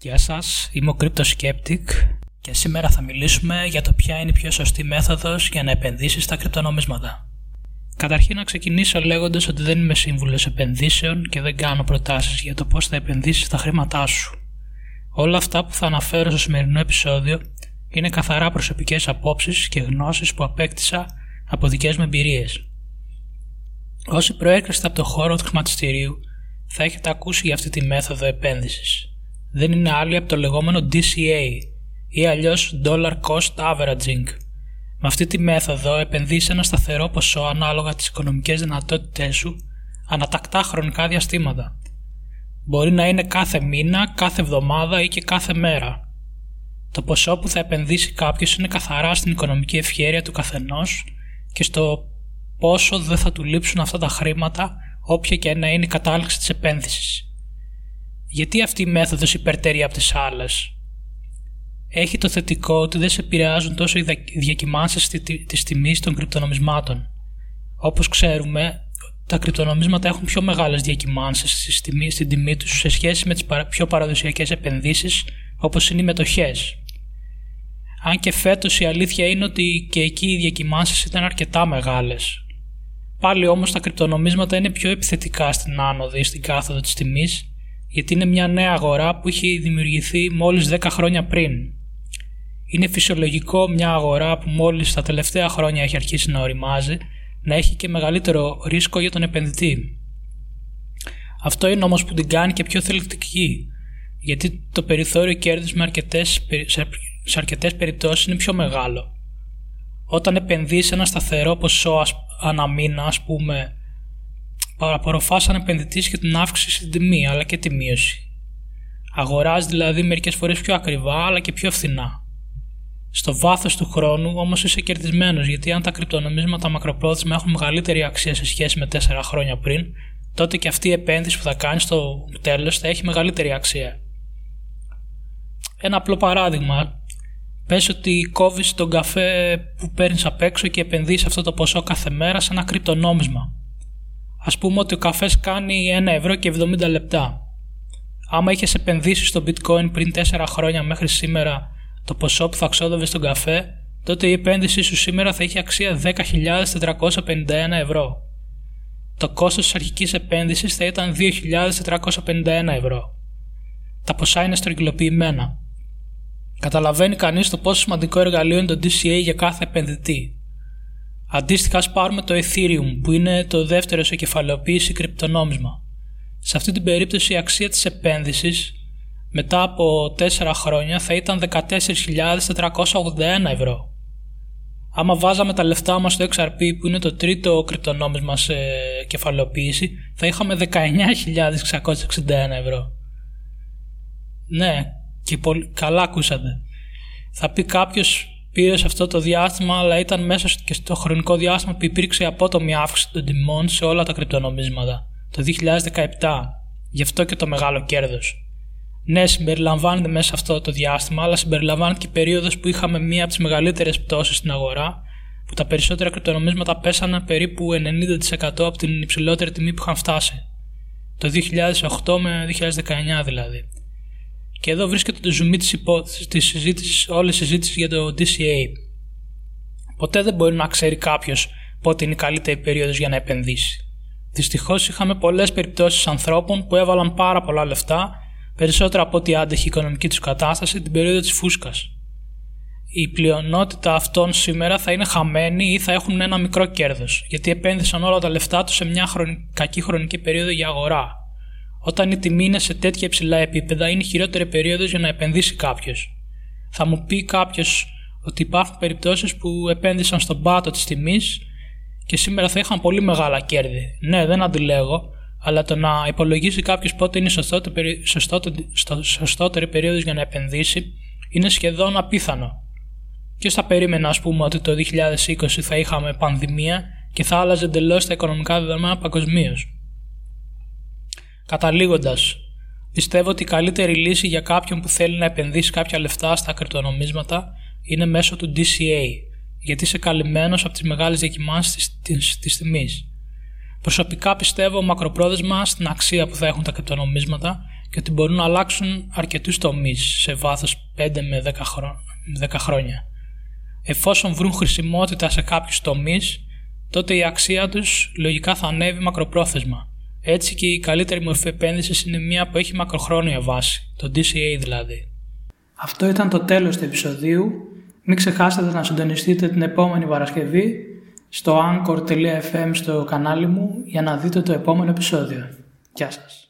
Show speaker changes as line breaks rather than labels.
Γεια σας, είμαι ο Skeptic και σήμερα θα μιλήσουμε για το ποια είναι η πιο σωστή μέθοδος για να επενδύσεις στα κρυπτονομίσματα. Καταρχήν να ξεκινήσω λέγοντας ότι δεν είμαι σύμβουλος επενδύσεων και δεν κάνω προτάσεις για το πώς θα επενδύσεις τα χρήματά σου. Όλα αυτά που θα αναφέρω στο σημερινό επεισόδιο είναι καθαρά προσωπικές απόψεις και γνώσεις που απέκτησα από δικές μου εμπειρίες. Όσοι προέρχεστε από το χώρο του χρηματιστηρίου θα έχετε ακούσει για αυτή τη μέθοδο επένδυσης. Δεν είναι άλλη από το λεγόμενο DCA ή αλλιώς Dollar Cost Averaging. Με αυτή τη μέθοδο επενδύεις ένα σταθερό ποσό ανάλογα τις οικονομικές δυνατότητές σου ανατακτά χρονικά διαστήματα. Μπορεί να είναι κάθε μήνα, κάθε εβδομάδα ή και κάθε μέρα. Το ποσό που θα επενδύσει κάποιος είναι καθαρά στην οικονομική ευχέρεια του καθενός και στο πόσο δεν θα του λείψουν αυτά τα χρήματα όποια και να είναι η κατάληξη της επένδυσης. Γιατί αυτή η μέθοδος υπερτερεί από τις άλλες; Έχει το θετικό ότι δεν σε επηρεάζουν τόσο οι διακυμάνσεις της τιμής των κρυπτονομισμάτων. Όπως ξέρουμε, τα κρυπτονομίσματα έχουν πιο μεγάλες διακυμάνσεις στην τιμή τους σε σχέση με τις πιο παραδοσιακές επενδύσεις όπως είναι οι μετοχές. Αν και φέτος η αλήθεια είναι ότι και εκεί οι διακυμάνσεις ήταν αρκετά μεγάλες. Πάλι όμως τα κρυπτονομίσματα είναι πιο επιθετικά στην άνοδο ή στην κάθοδο της τιμής γιατί είναι μια νέα αγορά που έχει δημιουργηθεί μόλις 10 χρόνια πριν. Είναι φυσιολογικό μια αγορά που μόλις τα τελευταία χρόνια έχει αρχίσει να οριμάζει να έχει και μεγαλύτερο ρίσκο για τον επενδυτή. Αυτό είναι όμως που την κάνει και πιο θελκτική, γιατί το περιθώριο κέρδους με αρκετές, σε αρκετές περιπτώσεις είναι πιο μεγάλο. Όταν επενδύεις ένα σταθερό ποσό ανά μήνα, ας πούμε, παραπορροφά σαν επενδυτής και την αύξηση στην τιμή αλλά και τη μείωση. Αγοράζει δηλαδή μερικές φορές πιο ακριβά αλλά και πιο φθηνά. Στο βάθος του χρόνου όμως είσαι κερδισμένος γιατί αν τα κρυπτονομίσματα μακροπρόθεσμα έχουν μεγαλύτερη αξία σε σχέση με 4 χρόνια πριν, τότε και αυτή η επένδυση που θα κάνεις στο τέλος θα έχει μεγαλύτερη αξία. Ένα απλό παράδειγμα. Πες ότι κόβεις τον καφέ που παίρνεις απ' έξω και επενδύεις αυτό το ποσό κάθε μέρα σε ένα κρυπτονόμισμα. Α πούμε ότι ο καφές κάνει 1 ευρώ και 70 λεπτά. Άμα είχες επενδύσεις στο bitcoin πριν 4 χρόνια μέχρι σήμερα το ποσό που θα ξόδευες στον καφέ, τότε η επένδυσή σου σήμερα θα είχε αξία 10.451 ευρώ. Το κόστος της αρχικής επένδυσης θα ήταν 2.451 ευρώ. Τα ποσά είναι στρογγυλοποιημένα. Καταλαβαίνει κανείς το πόσο σημαντικό εργαλείο είναι το DCA για κάθε επενδυτή. Αντίστοιχα, ας πάρουμε το Ethereum, που είναι το δεύτερο σε κεφαλαιοποίηση κρυπτονόμισμα. Σε αυτή την περίπτωση η αξία της επένδυσης μετά από 4 χρόνια θα ήταν 14.481 ευρώ. Άμα βάζαμε τα λεφτά μας στο XRP που είναι το τρίτο κρυπτονόμισμα σε κεφαλαιοποίηση θα είχαμε 19.661 ευρώ. Ναι, και πολύ καλά ακούσατε. Θα πει κάποιος πήρες σε αυτό το διάστημα, αλλά ήταν μέσα και στο χρονικό διάστημα που υπήρξε απότομη αύξηση των τιμών σε όλα τα κρυπτονομίσματα, το 2017. Γι' αυτό και το μεγάλο κέρδος. Ναι, συμπεριλαμβάνεται μέσα σε αυτό το διάστημα, αλλά συμπεριλαμβάνεται και περίοδος που είχαμε μία από τις μεγαλύτερες πτώσεις στην αγορά, που τα περισσότερα κρυπτονομίσματα πέσανε περίπου 90% από την υψηλότερη τιμή που είχαν φτάσει. Το 2008 με 2019 δηλαδή. Και εδώ βρίσκεται το ζουμί της, υπόθεσης, της συζήτησης, όλης η συζήτησης για το DCA. Ποτέ δεν μπορεί να ξέρει κάποιος πότε είναι η καλύτερη περίοδος για να επενδύσει. Δυστυχώς είχαμε πολλές περιπτώσεις ανθρώπων που έβαλαν πάρα πολλά λεφτά, περισσότερα από ό,τι άντεχε η οικονομική τους κατάσταση, την περίοδο της φούσκας. Η πλειονότητα αυτών σήμερα θα είναι χαμένοι ή θα έχουν ένα μικρό κέρδος, γιατί επένδυσαν όλα τα λεφτά τους σε μια κακή χρονική περίοδο για αγορά. Όταν η τιμή είναι σε τέτοια υψηλά επίπεδα, είναι η χειρότερη περίοδος για να επενδύσει κάποιος. Θα μου πει κάποιος ότι υπάρχουν περιπτώσεις που επένδυσαν στον πάτο της τιμής και σήμερα θα είχαν πολύ μεγάλα κέρδη. Ναι, δεν αντιλέγω, αλλά το να υπολογίσει κάποιος πότε είναι η σωστότερη περίοδος για να επενδύσει είναι σχεδόν απίθανο. Και θα περίμενα, ας πούμε, ότι το 2020 θα είχαμε πανδημία και θα άλλαζε εντελώς τα οικονομικά δεδομένα παγκοσμίως. Καταλήγοντας, πιστεύω ότι η καλύτερη λύση για κάποιον που θέλει να επενδύσει κάποια λεφτά στα κρυπτονομίσματα είναι μέσω του DCA, γιατί είσαι καλυμμένος από τις μεγάλες διακυμάνσεις της τιμής. Προσωπικά πιστεύω μακροπρόθεσμα στην αξία που θα έχουν τα κρυπτονομίσματα και ότι μπορούν να αλλάξουν αρκετούς τομείς σε βάθος 5 με 10, 10 χρόνια. Εφόσον βρουν χρησιμότητα σε κάποιους τομείς, τότε η αξία τους λογικά θα ανέβει μακροπρόθεσμα. Έτσι και η καλύτερη μορφή επένδυσης είναι μια που έχει μακροχρόνια βάση, το DCA δηλαδή. Αυτό ήταν το τέλος του επεισοδίου. Μην ξεχάσετε να συντονιστείτε την επόμενη Παρασκευή στο anchor.fm στο κανάλι μου για να δείτε το επόμενο επεισόδιο. Γεια σας.